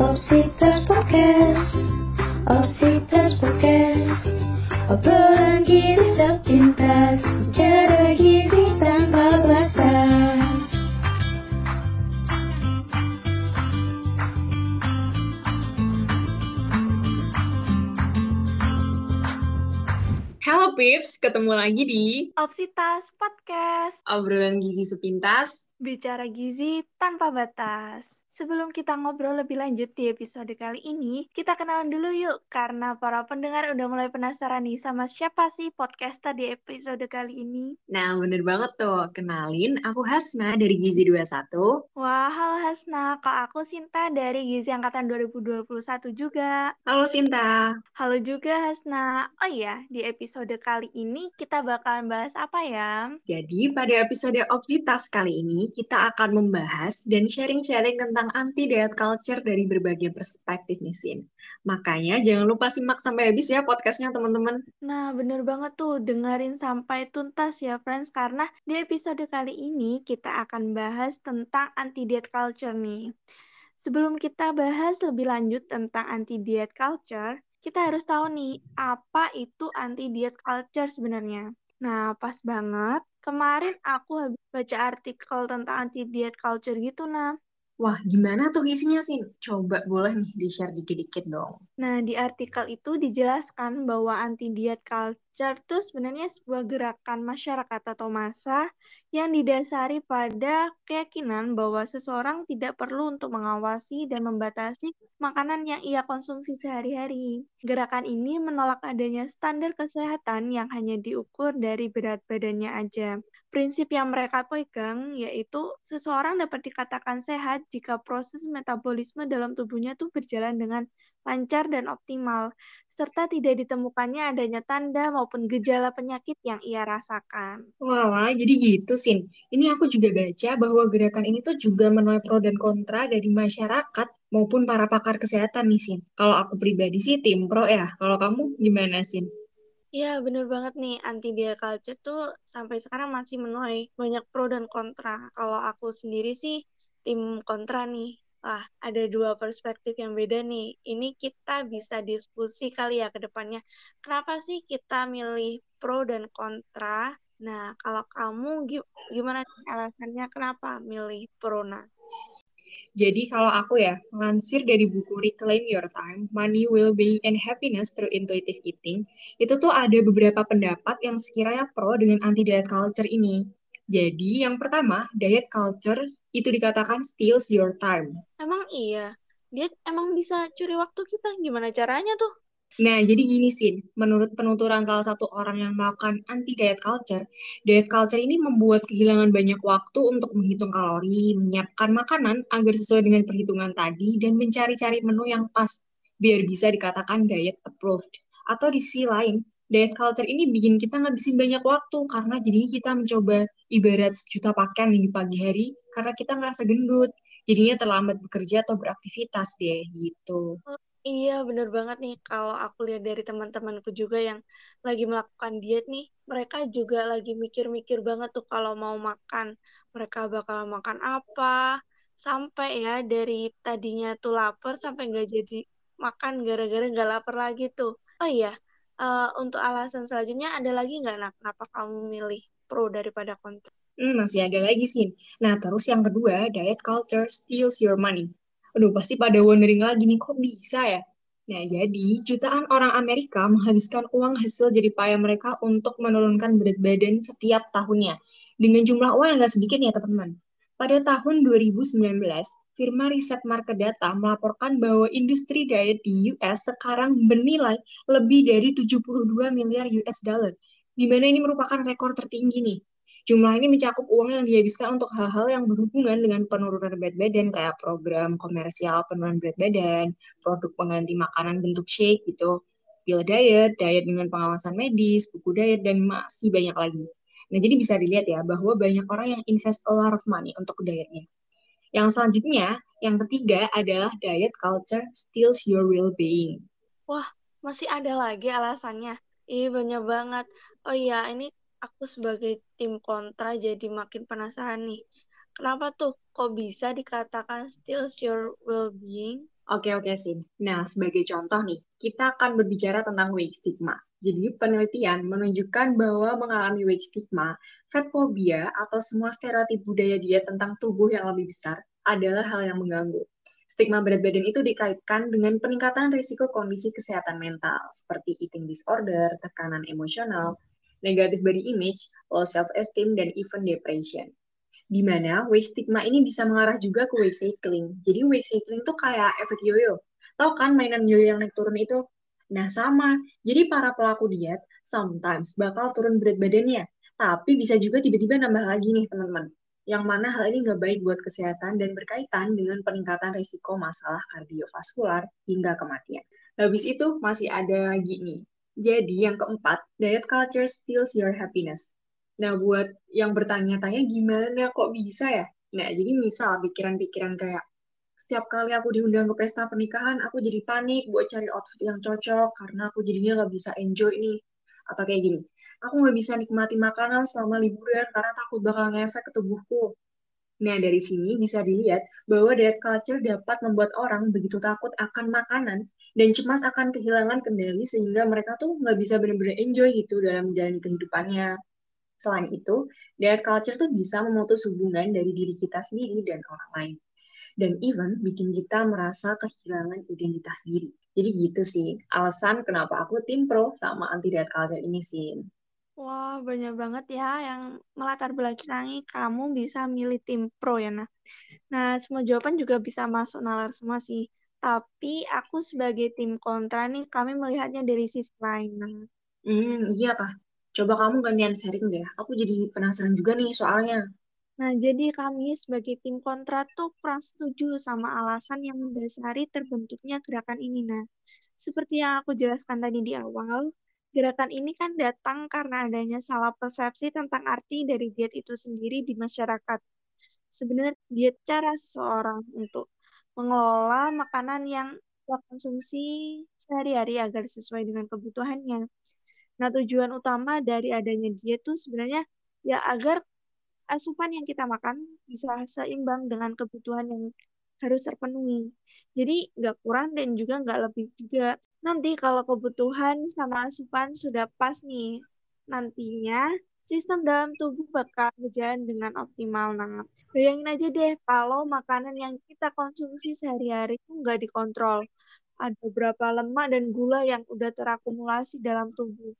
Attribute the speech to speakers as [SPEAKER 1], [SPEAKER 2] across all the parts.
[SPEAKER 1] Opsitas Podcast Opsitas Podcast. Obrolan gizi sepintas Bicara gizi tanpa batas.
[SPEAKER 2] Halo Pips, ketemu lagi di
[SPEAKER 3] Opsitas Podcast,
[SPEAKER 2] obrolan gizi sepintas.
[SPEAKER 3] Bicara gizi tanpa batas. Sebelum kita ngobrol lebih lanjut di episode kali ini, kita kenalan dulu yuk, karena para pendengar udah mulai penasaran nih sama siapa sih podcaster di episode kali ini.
[SPEAKER 2] Nah, bener banget tuh. Kenalin, aku Hasna dari Gizi 21.
[SPEAKER 3] Wah, halo Hasna, kak aku Sinta dari Gizi Angkatan 2021 juga.
[SPEAKER 2] Halo Sinta.
[SPEAKER 3] Halo juga Hasna. Oh iya, di episode kali ini kita bakalan bahas apa ya?
[SPEAKER 2] Jadi, pada episode Opsitas kali ini, kita akan membahas dan sharing-sharing tentang anti-diet culture dari berbagai perspektif nih, Sin. Makanya, jangan lupa simak sampai habis ya podcastnya, teman-teman.
[SPEAKER 3] Nah, bener banget tuh, dengerin sampai tuntas ya, friends, karena di episode kali ini kita akan bahas tentang anti-diet culture nih. Sebelum kita bahas lebih lanjut tentang anti-diet culture, kita harus tahu nih, apa itu anti-diet culture sebenarnya. Nah, pas banget, kemarin aku habis baca artikel tentang anti-diet culture gitu, nah.
[SPEAKER 2] Wah, gimana tuh isinya, Sin? Coba boleh nih di-share dikit-dikit dong.
[SPEAKER 3] Nah, di artikel itu dijelaskan bahwa anti-diet culture itu sebenarnya sebuah gerakan masyarakat atau massa yang didasari pada keyakinan bahwa seseorang tidak perlu untuk mengawasi dan membatasi makanan yang ia konsumsi sehari-hari. Gerakan ini menolak adanya standar kesehatan yang hanya diukur dari berat badannya aja. Prinsip yang mereka pegang yaitu seseorang dapat dikatakan sehat jika proses metabolisme dalam tubuhnya tuh berjalan dengan lancar dan optimal, serta tidak ditemukannya adanya tanda maupun gejala penyakit yang ia rasakan.
[SPEAKER 2] Wah, jadi gitu, Sin. Ini aku juga baca bahwa gerakan ini tuh juga menuai pro dan kontra dari masyarakat maupun para pakar kesehatan nih, Sin. Kalau aku pribadi sih tim pro ya. Kalau kamu gimana, Sin?
[SPEAKER 3] Iya, bener banget nih. Anti-diet culture tuh sampai sekarang masih menuai banyak pro dan kontra. Kalau aku sendiri sih tim kontra nih. Wah, ada dua perspektif yang beda nih. Ini kita bisa diskusi kali ya ke depannya. Kenapa sih kita milih pro dan kontra? Nah, kalau kamu gi- gimana alasannya kenapa milih pro? Nah,
[SPEAKER 2] Jadi kalau aku ya, melansir dari buku Reclaim Your Time, Money, Well-being, and Happiness Through Intuitive Eating, itu tuh ada beberapa pendapat yang sekiranya pro dengan anti-diet culture ini. Jadi yang pertama, diet culture itu dikatakan steals your time.
[SPEAKER 3] emang iya, dia emang bisa curi waktu kita. Gimana caranya tuh?
[SPEAKER 2] Nah, jadi gini sih, menurut penuturan salah satu orang yang melakukan anti-diet culture, diet culture ini membuat kehilangan banyak waktu untuk menghitung kalori, menyiapkan makanan agar sesuai dengan perhitungan tadi, dan mencari-cari menu yang pas, biar bisa dikatakan diet approved. Atau di sisi lain, diet culture ini bikin kita ngabisin banyak waktu, karena jadinya kita mencoba ibarat sejuta pakaian di pagi hari, karena kita ngerasa gendut, jadinya terlambat bekerja atau beraktivitas deh, gitu.
[SPEAKER 3] Iya, bener banget nih. Kalau aku lihat dari teman-temanku juga yang lagi melakukan diet nih, mereka juga lagi mikir-mikir banget tuh kalau mau makan. Mereka bakal makan apa, sampai ya dari tadinya tuh lapar sampai nggak jadi makan gara-gara nggak lapar lagi tuh. Oh iya, eh, untuk alasan selanjutnya ada lagi nggak, nak? Kenapa kamu milih pro daripada kontra?
[SPEAKER 2] Hmm, masih ada lagi sih. Nah, terus yang kedua, diet culture steals your money. Aduh, pasti pada wondering lagi nih, kok bisa ya? Nah, jadi jutaan orang Amerika menghabiskan uang hasil jerih payah mereka untuk menurunkan berat badan setiap tahunnya. Dengan jumlah uang yang nggak sedikit ya, teman-teman. Pada tahun 2019, firma riset market data melaporkan bahwa industri diet di US sekarang bernilai lebih dari 72 miliar US dollar, di mana ini merupakan rekor tertinggi nih. Jumlah ini mencakup uang yang dihabiskan untuk hal-hal yang berhubungan dengan penurunan berat badan, kayak program komersial penurunan berat badan, produk pengganti makanan bentuk shake gitu, pill diet, diet dengan pengawasan medis, buku diet, dan masih banyak lagi. Nah, jadi bisa dilihat ya, bahwa banyak orang yang invest a lot of money untuk dietnya. Yang selanjutnya, yang ketiga adalah diet culture steals your well-being.
[SPEAKER 3] Wah, masih ada lagi alasannya. Ih, banyak banget. Oh iya, ini aku sebagai tim kontra jadi makin penasaran nih. Kenapa tuh? Kok bisa dikatakan steals your well-being?
[SPEAKER 2] Oke, oke, Sin. Nah, sebagai contoh nih, kita akan berbicara tentang weight stigma. Jadi, penelitian menunjukkan bahwa mengalami weight stigma, fat phobia, atau semua stereotip budaya diet tentang tubuh yang lebih besar adalah hal yang mengganggu. Stigma berat badan itu dikaitkan dengan peningkatan risiko kondisi kesehatan mental, seperti eating disorder, tekanan emosional, negative body image, low self-esteem, dan even depression di mana stigma ini bisa mengarah juga ke weight cycling. Jadi weight cycling tuh kayak efek yoyo. Tahu kan mainan yoyo yang naik turun itu? Nah, sama. Jadi para pelaku diet sometimes bakal turun berat badannya, tapi bisa juga tiba-tiba nambah lagi nih, teman-teman. Yang mana hal ini nggak baik buat kesehatan dan berkaitan dengan peningkatan risiko masalah kardiovaskular hingga kematian. Habis itu masih ada lagi nih. Jadi yang keempat, diet culture steals your happiness. Nah, buat yang bertanya-tanya gimana kok bisa ya? Nah, jadi misal pikiran-pikiran kayak setiap kali aku diundang ke pesta pernikahan, aku jadi panik buat cari outfit yang cocok karena aku jadinya nggak bisa enjoy nih. Atau kayak gini, aku nggak bisa nikmati makanan selama liburan karena takut bakal ngefek ke tubuhku. Nah, dari sini bisa dilihat bahwa diet culture dapat membuat orang begitu takut akan makanan dan cemas akan kehilangan kendali sehingga mereka tuh nggak bisa benar-benar enjoy gitu dalam menjalani kehidupannya. Selain itu, diet culture tuh bisa memutus hubungan dari diri kita sendiri dan orang lain. Dan even bikin kita merasa kehilangan identitas diri. Jadi gitu sih, alasan kenapa aku tim pro sama anti diet culture ini sih.
[SPEAKER 3] Wah, banyak banget ya yang melatar belakangi kamu bisa milih tim pro ya, nah. Nah, semua jawaban juga bisa masuk nalar semua sih. Tapi aku sebagai tim kontra nih, kami melihatnya dari sisi lain. Nah.
[SPEAKER 2] Hmm, iya, Pak. Coba kamu gantian sharing deh. Aku jadi penasaran juga nih soalnya.
[SPEAKER 3] Nah, jadi kami sebagai tim kontra tuh kurang setuju sama alasan yang mendasari terbentuknya gerakan ini. Nah, seperti yang aku jelaskan tadi di awal, gerakan ini kan datang karena adanya salah persepsi tentang arti dari diet itu sendiri di masyarakat. Sebenarnya diet cara seseorang untuk mengelola makanan yang konsumsi sehari-hari agar sesuai dengan kebutuhannya. Nah, tujuan utama dari adanya diet itu sebenarnya ya agar asupan yang kita makan bisa seimbang dengan kebutuhan yang harus terpenuhi. Jadi nggak kurang dan juga nggak lebih juga. Nanti kalau kebutuhan sama asupan sudah pas nih, nantinya sistem dalam tubuh bakal berjalan dengan optimal. Nah, bayangin aja deh kalau makanan yang kita konsumsi sehari-hari itu nggak dikontrol. Ada berapa lemak dan gula yang udah terakumulasi dalam tubuh.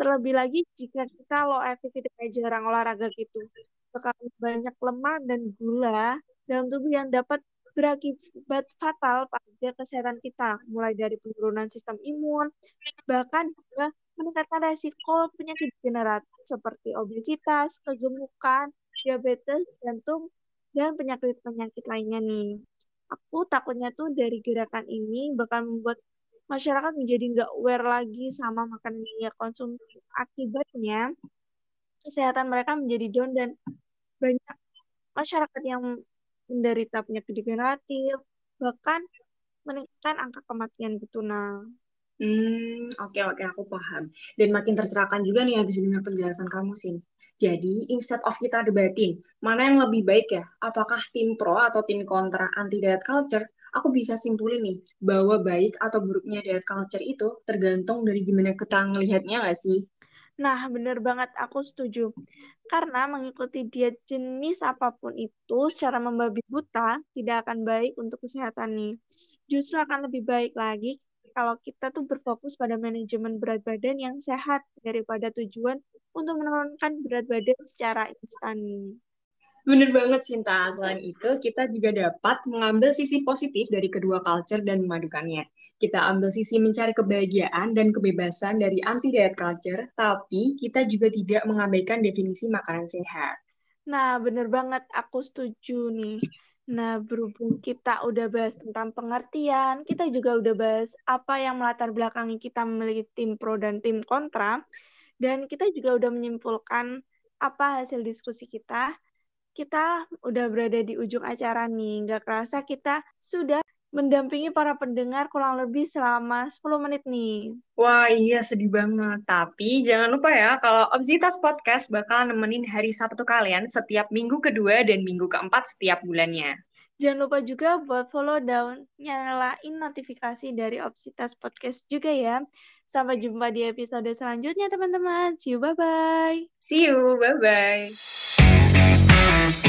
[SPEAKER 3] Terlebih lagi jika kita low activity kayak jarang olahraga gitu. Bakal banyak lemak dan gula dalam tubuh yang dapat berakibat fatal pada kesehatan kita, mulai dari penurunan sistem imun, bahkan juga meningkatkan resiko penyakit degeneratif seperti obesitas, kegemukan, diabetes, jantung, dan penyakit-penyakit lainnya nih. Aku takutnya tuh dari gerakan ini bakal membuat masyarakat menjadi nggak aware lagi sama makanan yang konsumsi. Akibatnya, kesehatan mereka menjadi down dan banyak masyarakat yang menderita penyakit degeneratif, bahkan meningkatkan angka kematian. Nah,
[SPEAKER 2] Hmm, oke okay, oke okay, aku paham. Dan makin tercerahkan juga nih habis dengar penjelasan kamu, Sin. Jadi, instead of kita debatin, mana yang lebih baik ya? Apakah tim pro atau tim kontra anti diet culture? aku bisa simpulin nih bahwa baik atau buruknya diet culture itu tergantung dari gimana kita ngelihatnya nggak sih?
[SPEAKER 3] Nah, bener banget, aku setuju. Karena mengikuti diet jenis apa pun itu secara membabi buta tidak akan baik untuk kesehatan nih. Justru akan lebih baik lagi kalau kita tuh berfokus pada manajemen berat badan yang sehat daripada tujuan untuk menurunkan berat badan secara instan nih.
[SPEAKER 2] Bener banget, Cinta. Selain itu, kita juga dapat mengambil sisi positif dari kedua culture dan memadukannya. Kita ambil sisi mencari kebahagiaan dan kebebasan dari anti-diet culture, tapi kita juga tidak mengabaikan definisi makanan sehat.
[SPEAKER 3] Nah, bener banget. Aku setuju nih. Nah, berhubung kita udah bahas tentang pengertian, kita juga udah bahas apa yang melatar belakangi kita memiliki tim pro dan tim kontra, dan kita juga udah menyimpulkan apa hasil diskusi kita kita udah berada di ujung acara nih. Nggak kerasa kita sudah mendampingi para pendengar kurang lebih selama 10 menit nih.
[SPEAKER 2] Wah iya sedih banget. Tapi jangan lupa ya kalau Obsitas Podcast bakal nemenin hari Sabtu kalian setiap minggu kedua dan minggu keempat setiap bulannya.
[SPEAKER 3] Jangan lupa juga buat follow dan nyalain notifikasi dari Opsitas Podcast juga ya. Sampai jumpa di episode selanjutnya teman-teman. See you, bye-bye.
[SPEAKER 2] See you, bye-bye. Bye.